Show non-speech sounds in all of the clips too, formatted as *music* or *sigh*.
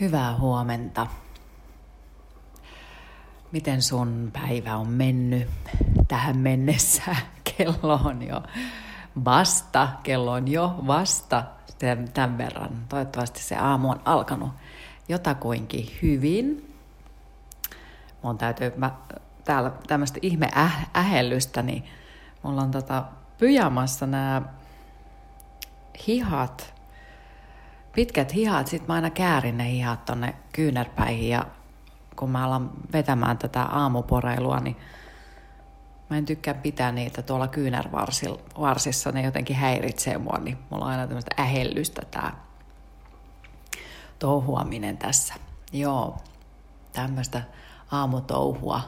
Hyvää huomenta. Miten sun päivä on mennyt tähän mennessä? *laughs* Kello on jo vasta, kello on jo vasta tämän verran. Toivottavasti se aamu on alkanut jotakuinkin hyvin. Mun täytyy, mä, täällä tämmöistä ihme äh, niin mulla on tota pyjamassa nämä hihat pitkät hihat, sit mä aina käärin ne hihat tonne kyynärpäihin ja kun mä alan vetämään tätä aamuporeilua, niin mä en tykkää pitää niitä tuolla kyynärvarsissa, ne jotenkin häiritsee mua, niin mulla on aina tämmöistä ähellystä tää touhuaminen tässä. Joo, tämmöistä aamutouhua.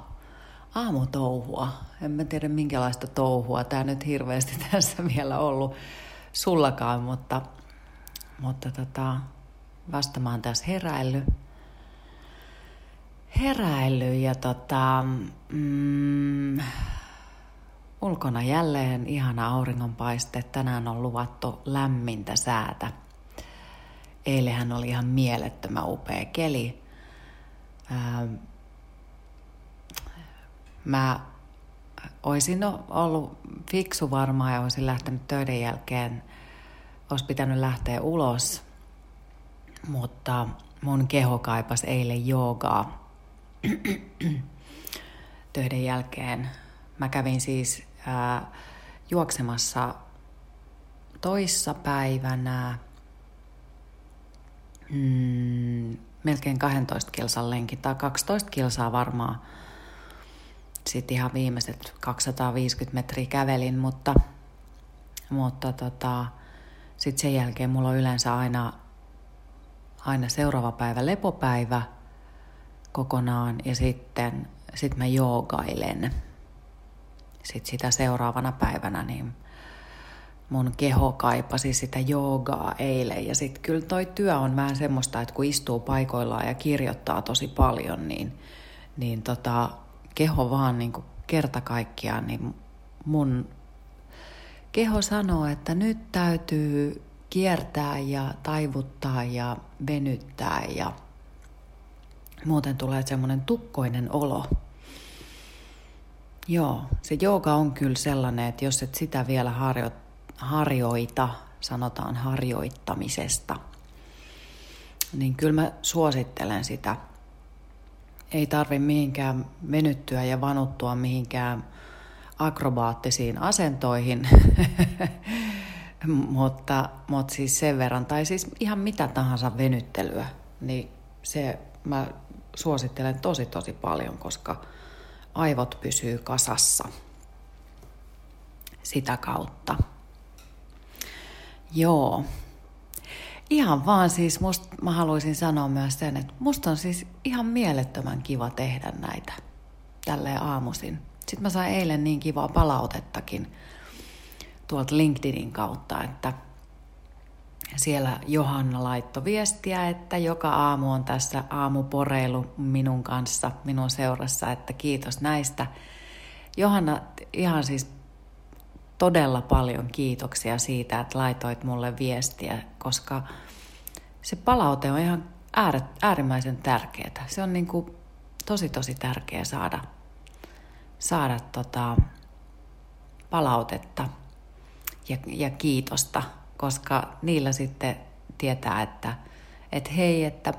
Aamutouhua. En mä tiedä minkälaista touhua tää nyt hirveästi *laughs* tässä vielä ollut sullakaan, mutta mutta tota, vasta mä oon tässä heräillyt. Heräillyt ja tota, mm, ulkona jälleen ihana auringonpaiste. Tänään on luvattu lämmintä säätä. Eilehän oli ihan mielettömän upea keli. Ähm, mä olisin ollut fiksu varmaan ja olisin lähtenyt töiden jälkeen olisi pitänyt lähteä ulos, mutta mun keho kaipasi eilen joogaa *clears throat* töiden jälkeen. Mä kävin siis ää, juoksemassa toissa päivänä mm, melkein 12 kilsan lenkin, tai 12 kilsaa varmaan. Sitten ihan viimeiset 250 metriä kävelin, mutta, mutta tota, sitten sen jälkeen mulla on yleensä aina, aina seuraava päivä lepopäivä kokonaan ja sitten sit mä joogailen. Sitten sitä seuraavana päivänä niin mun keho kaipasi sitä joogaa eilen. Ja sitten kyllä toi työ on vähän semmoista, että kun istuu paikoillaan ja kirjoittaa tosi paljon, niin, niin tota, keho vaan niin kerta kaikkiaan, niin mun keho sanoo, että nyt täytyy kiertää ja taivuttaa ja venyttää ja muuten tulee semmoinen tukkoinen olo. Joo, se jooga on kyllä sellainen, että jos et sitä vielä harjo, harjoita, sanotaan harjoittamisesta, niin kyllä mä suosittelen sitä. Ei tarvi mihinkään venyttyä ja vanuttua mihinkään akrobaattisiin asentoihin, *laughs* mutta, mutta siis sen verran, tai siis ihan mitä tahansa venyttelyä, niin se mä suosittelen tosi tosi paljon, koska aivot pysyy kasassa sitä kautta. Joo. Ihan vaan siis, must, mä haluaisin sanoa myös sen, että musta on siis ihan mielettömän kiva tehdä näitä tälleen aamuisin. Sitten mä sain eilen niin kivaa palautettakin tuolta LinkedInin kautta, että siellä Johanna laittoi viestiä, että joka aamu on tässä aamuporeilu minun kanssa, minun seurassa, että kiitos näistä. Johanna, ihan siis todella paljon kiitoksia siitä, että laitoit mulle viestiä, koska se palaute on ihan äärimmäisen tärkeää. Se on niin kuin tosi tosi tärkeää saada saada tota palautetta ja, ja kiitosta, koska niillä sitten tietää, että et hei, että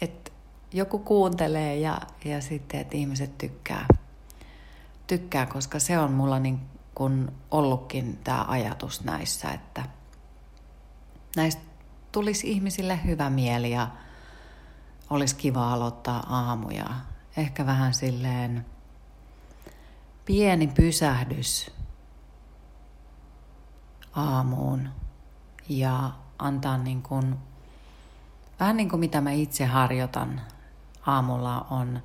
et joku kuuntelee ja, ja sitten, että ihmiset tykkää, tykkää, koska se on mulla niin kun ollutkin tämä ajatus näissä, että näistä tulisi ihmisille hyvä mieli ja olisi kiva aloittaa aamuja. Ehkä vähän silleen pieni pysähdys aamuun ja antaa niin kuin, vähän niin kuin mitä mä itse harjoitan aamulla on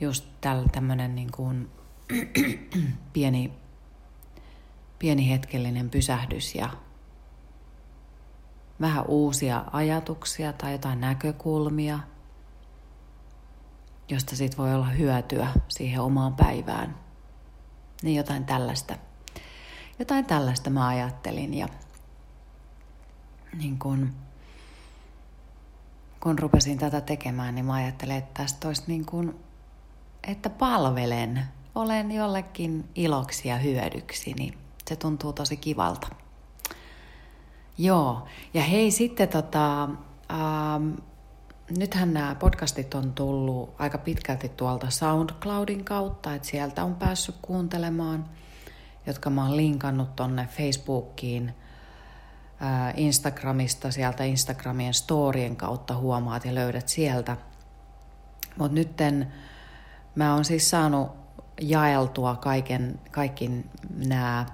just tämmöinen niin kuin *clears throat* pieni, pieni hetkellinen pysähdys ja vähän uusia ajatuksia tai jotain näkökulmia, josta sit voi olla hyötyä siihen omaan päivään. Niin jotain tällaista. Jotain tällaista mä ajattelin ja niin kun, kun rupesin tätä tekemään, niin mä ajattelin, että tästä olisi niin kuin, että palvelen, olen jollekin iloksi ja hyödyksi, niin se tuntuu tosi kivalta. Joo, ja hei sitten tota, ähm, nythän nämä podcastit on tullut aika pitkälti tuolta SoundCloudin kautta, että sieltä on päässyt kuuntelemaan, jotka mä oon linkannut tonne Facebookiin, Instagramista, sieltä Instagramien storien kautta huomaat ja löydät sieltä. Mutta nytten mä oon siis saanut jaeltua kaiken, kaikki nämä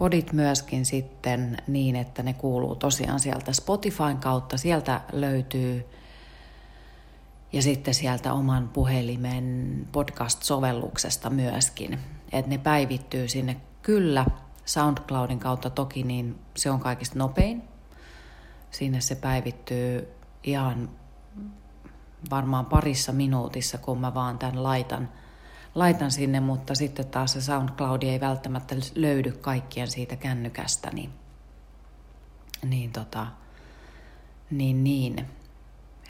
podit myöskin sitten niin, että ne kuuluu tosiaan sieltä Spotifyn kautta. Sieltä löytyy ja sitten sieltä oman puhelimen podcast-sovelluksesta myöskin. Että ne päivittyy sinne kyllä SoundCloudin kautta toki, niin se on kaikista nopein. Sinne se päivittyy ihan varmaan parissa minuutissa, kun mä vaan tämän laitan – laitan sinne, mutta sitten taas se SoundCloud ei välttämättä löydy kaikkien siitä kännykästä, niin, niin, tota, niin, niin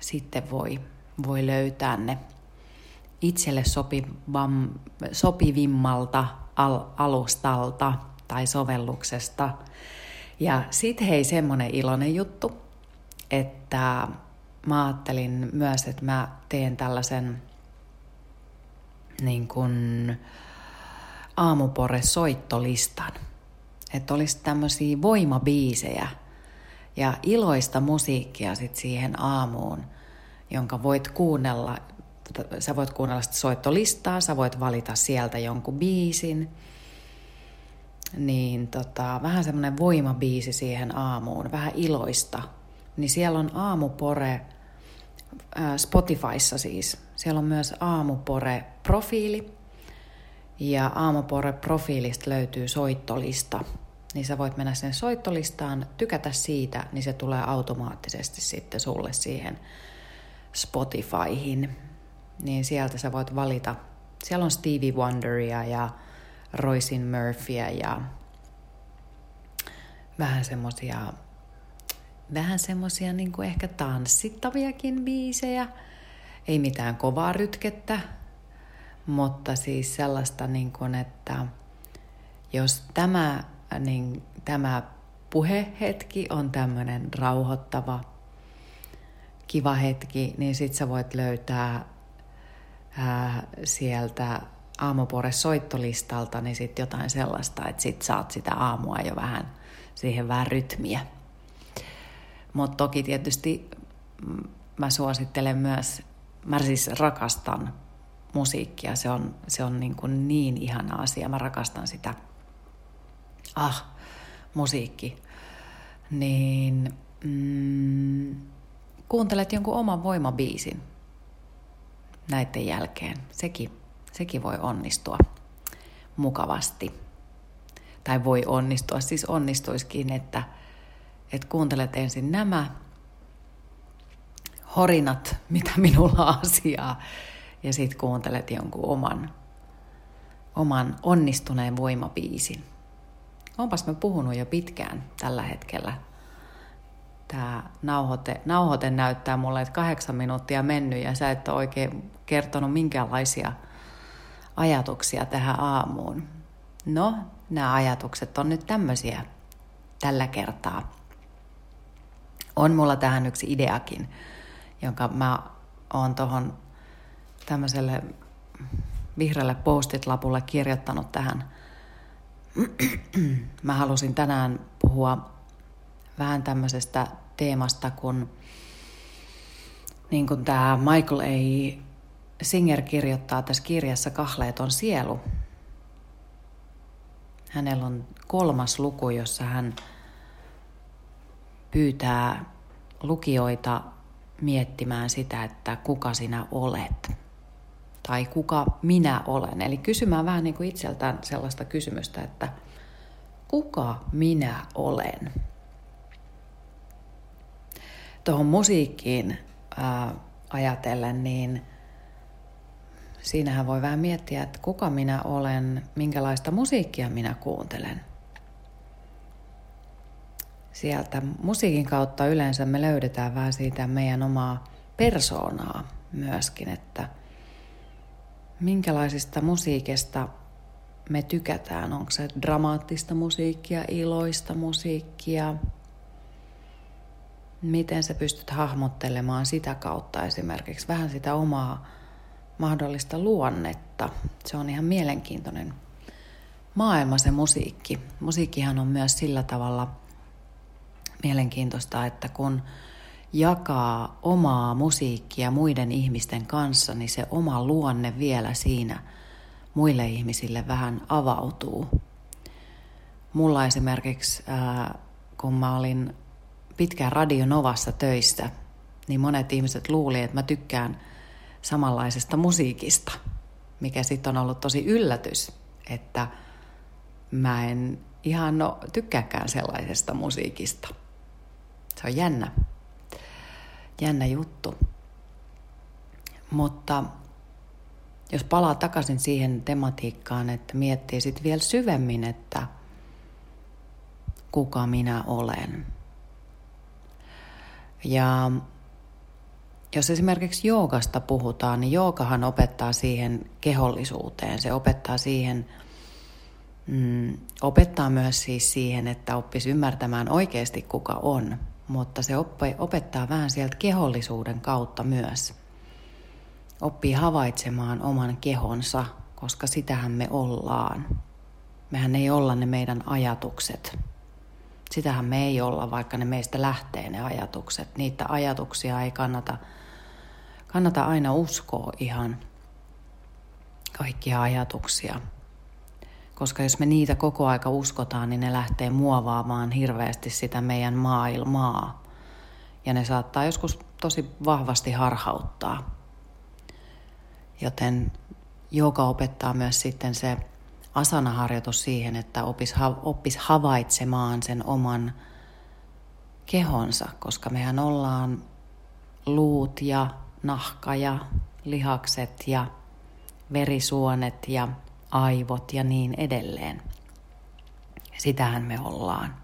sitten voi, voi löytää ne itselle sopivam, sopivimmalta al, alustalta tai sovelluksesta. Ja sitten hei semmonen iloinen juttu, että mä ajattelin myös, että mä teen tällaisen niin kuin aamupore-soittolistan. Että olisi tämmöisiä voimabiisejä ja iloista musiikkia sit siihen aamuun, jonka voit kuunnella. Sä voit kuunnella sitä soittolistaa, sä voit valita sieltä jonkun biisin. Niin tota, vähän semmoinen voimabiisi siihen aamuun, vähän iloista. Niin siellä on aamupore Spotifyssa siis. Siellä on myös Aamupore-profiili. Ja Aamupore-profiilista löytyy soittolista. Niin sä voit mennä sen soittolistaan, tykätä siitä, niin se tulee automaattisesti sitten sulle siihen Spotifyhin. Niin sieltä sä voit valita. Siellä on Stevie Wonderia ja Roisin Murphyä ja vähän semmosia vähän semmosia niin ehkä tanssittaviakin biisejä. Ei mitään kovaa rytkettä, mutta siis sellaista, niin kuin, että jos tämä, niin, tämä puhehetki on tämmöinen rauhoittava, kiva hetki, niin sit sä voit löytää ää, sieltä aamupore soittolistalta niin sit jotain sellaista, että sit saat sitä aamua jo vähän siihen vähän rytmiä. Mutta toki tietysti mä suosittelen myös, mä siis rakastan musiikkia, se on, se on niin, kuin niin ihana asia, mä rakastan sitä. Ah, musiikki. Niin mm, kuuntelet jonkun oman voimabiisin näiden jälkeen. Sekin, sekin voi onnistua mukavasti. Tai voi onnistua, siis onnistuiskin, että – että kuuntelet ensin nämä horinat, mitä minulla asiaa, ja sitten kuuntelet jonkun oman, oman onnistuneen voimapiisin. Onpas mä puhunut jo pitkään tällä hetkellä. Tämä nauhoite, nauhoite näyttää mulle, että kahdeksan minuuttia mennyt ja sä et ole oikein kertonut minkälaisia ajatuksia tähän aamuun. No, nämä ajatukset on nyt tämmöisiä tällä kertaa on mulla tähän yksi ideakin, jonka mä oon tuohon tämmöiselle vihreälle postit-lapulle kirjoittanut tähän. *clears throat* mä halusin tänään puhua vähän tämmöisestä teemasta, kun niin kuin tämä Michael A. Singer kirjoittaa tässä kirjassa Kahleeton sielu. Hänellä on kolmas luku, jossa hän pyytää lukijoita miettimään sitä, että kuka sinä olet tai kuka minä olen. Eli kysymään vähän niin kuin itseltään sellaista kysymystä, että kuka minä olen? Tuohon musiikkiin ää, ajatellen, niin siinähän voi vähän miettiä, että kuka minä olen, minkälaista musiikkia minä kuuntelen. Sieltä musiikin kautta yleensä me löydetään vähän siitä meidän omaa persoonaa myöskin, että minkälaisista musiikista me tykätään. Onko se dramaattista musiikkia, iloista musiikkia, miten sä pystyt hahmottelemaan sitä kautta esimerkiksi vähän sitä omaa mahdollista luonnetta. Se on ihan mielenkiintoinen maailma se musiikki. Musiikkihan on myös sillä tavalla mielenkiintoista, että kun jakaa omaa musiikkia muiden ihmisten kanssa, niin se oma luonne vielä siinä muille ihmisille vähän avautuu. Mulla esimerkiksi, kun mä olin pitkään Radionovassa töissä, niin monet ihmiset luuli, että mä tykkään samanlaisesta musiikista, mikä sitten on ollut tosi yllätys, että mä en ihan no, tykkääkään sellaisesta musiikista. Se on jännä, jännä juttu. Mutta jos palaa takaisin siihen tematiikkaan, että miettii sitten vielä syvemmin, että kuka minä olen. Ja jos esimerkiksi joogasta puhutaan, niin joogahan opettaa siihen kehollisuuteen. Se opettaa siihen, mm, opettaa myös siis siihen, että oppisi ymmärtämään oikeasti kuka on. Mutta se opettaa vähän sieltä kehollisuuden kautta myös. Oppii havaitsemaan oman kehonsa, koska sitähän me ollaan. Mehän ei olla ne meidän ajatukset. Sitähän me ei olla, vaikka ne meistä lähtee ne ajatukset. Niitä ajatuksia ei kannata, kannata aina uskoa ihan kaikkia ajatuksia. Koska jos me niitä koko aika uskotaan, niin ne lähtee muovaamaan hirveästi sitä meidän maailmaa. Ja ne saattaa joskus tosi vahvasti harhauttaa. Joten joka opettaa myös sitten se asanaharjoitus siihen, että oppis, havaitsemaan sen oman kehonsa, koska mehän ollaan luut ja nahka ja lihakset ja verisuonet ja aivot ja niin edelleen. Sitähän me ollaan.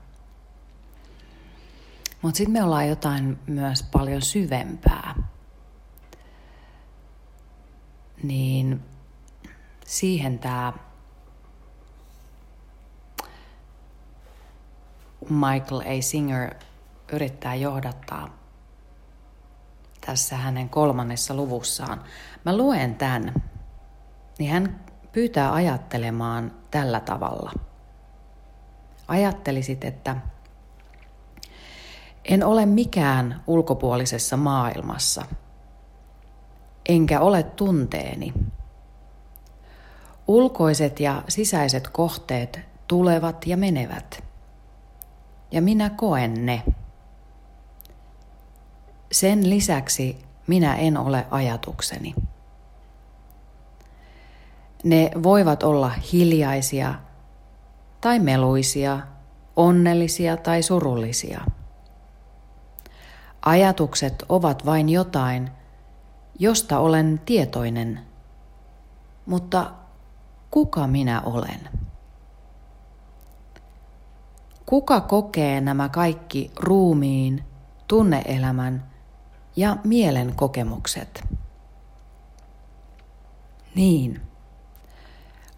Mutta sitten me ollaan jotain myös paljon syvempää. Niin siihen tämä Michael A. Singer yrittää johdattaa tässä hänen kolmannessa luvussaan. Mä luen tämän, niin hän pyytää ajattelemaan tällä tavalla. Ajattelisit, että en ole mikään ulkopuolisessa maailmassa, enkä ole tunteeni. Ulkoiset ja sisäiset kohteet tulevat ja menevät – ja minä koen ne. Sen lisäksi minä en ole ajatukseni. Ne voivat olla hiljaisia tai meluisia, onnellisia tai surullisia. Ajatukset ovat vain jotain, josta olen tietoinen, mutta kuka minä olen? Kuka kokee nämä kaikki ruumiin, tunneelämän ja mielen kokemukset? Niin.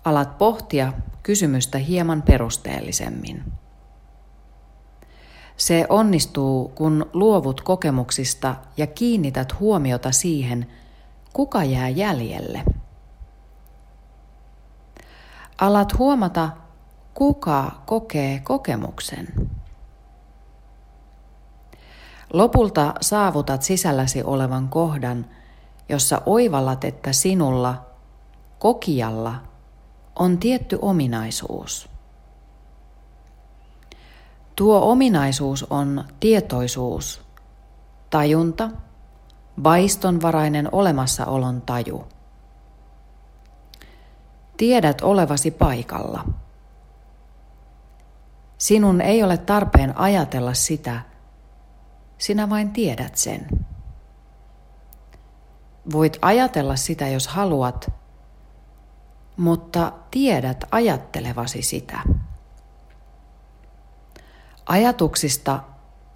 Alat pohtia kysymystä hieman perusteellisemmin. Se onnistuu, kun luovut kokemuksista ja kiinnität huomiota siihen, kuka jää jäljelle. Alat huomata, kuka kokee kokemuksen. Lopulta saavutat sisälläsi olevan kohdan, jossa oivallat, että sinulla, kokijalla, on tietty ominaisuus. Tuo ominaisuus on tietoisuus, tajunta, vaistonvarainen olemassaolon taju. Tiedät olevasi paikalla. Sinun ei ole tarpeen ajatella sitä, sinä vain tiedät sen. Voit ajatella sitä, jos haluat, mutta tiedät ajattelevasi sitä. ajatuksista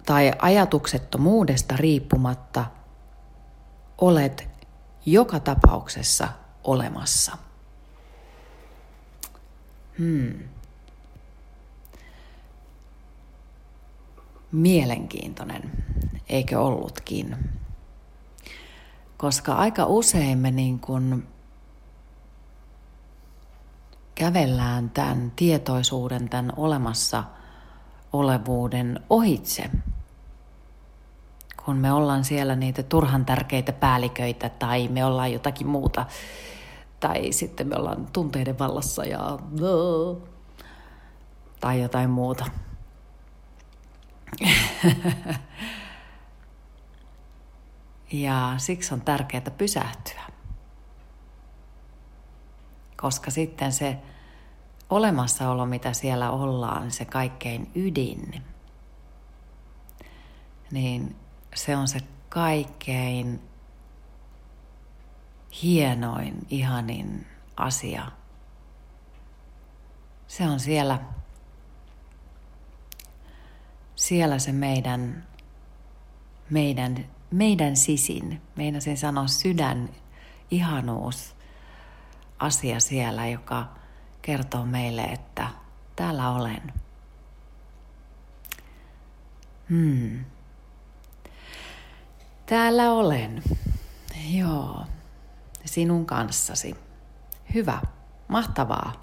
tai ajatuksettomuudesta riippumatta olet joka tapauksessa olemassa. Hmm. Mielenkiintoinen, eikö ollutkin? Koska aika usein me niin kuin kävellään tämän tietoisuuden, tämän olemassa olevuuden ohitse. Kun me ollaan siellä niitä turhan tärkeitä päälliköitä tai me ollaan jotakin muuta. Tai sitten me ollaan tunteiden vallassa ja tai jotain muuta. *laughs* ja siksi on tärkeää pysähtyä koska sitten se olemassaolo, mitä siellä ollaan, se kaikkein ydin, niin se on se kaikkein hienoin, ihanin asia. Se on siellä, siellä se meidän, meidän, meidän sisin, meinasin sanoa sydän, ihanuus, asia siellä, joka kertoo meille, että täällä olen. Hmm. Täällä olen. Joo. Sinun kanssasi. Hyvä. Mahtavaa.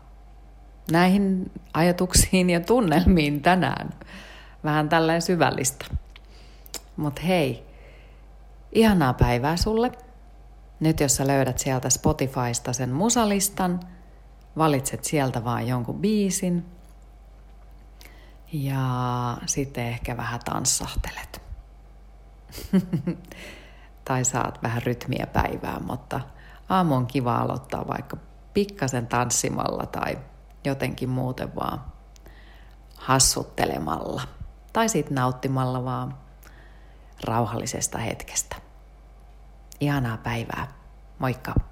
Näihin ajatuksiin ja tunnelmiin tänään. Vähän tällainen syvällistä. Mutta hei, ihanaa päivää sulle. Nyt jos sä löydät sieltä Spotifysta sen musalistan, valitset sieltä vaan jonkun biisin ja sitten ehkä vähän tanssahtelet. *laughs* tai saat vähän rytmiä päivää, mutta aamu on kiva aloittaa vaikka pikkasen tanssimalla tai jotenkin muuten vaan hassuttelemalla. Tai sitten nauttimalla vaan rauhallisesta hetkestä. Ihanaa päivää. Moikka!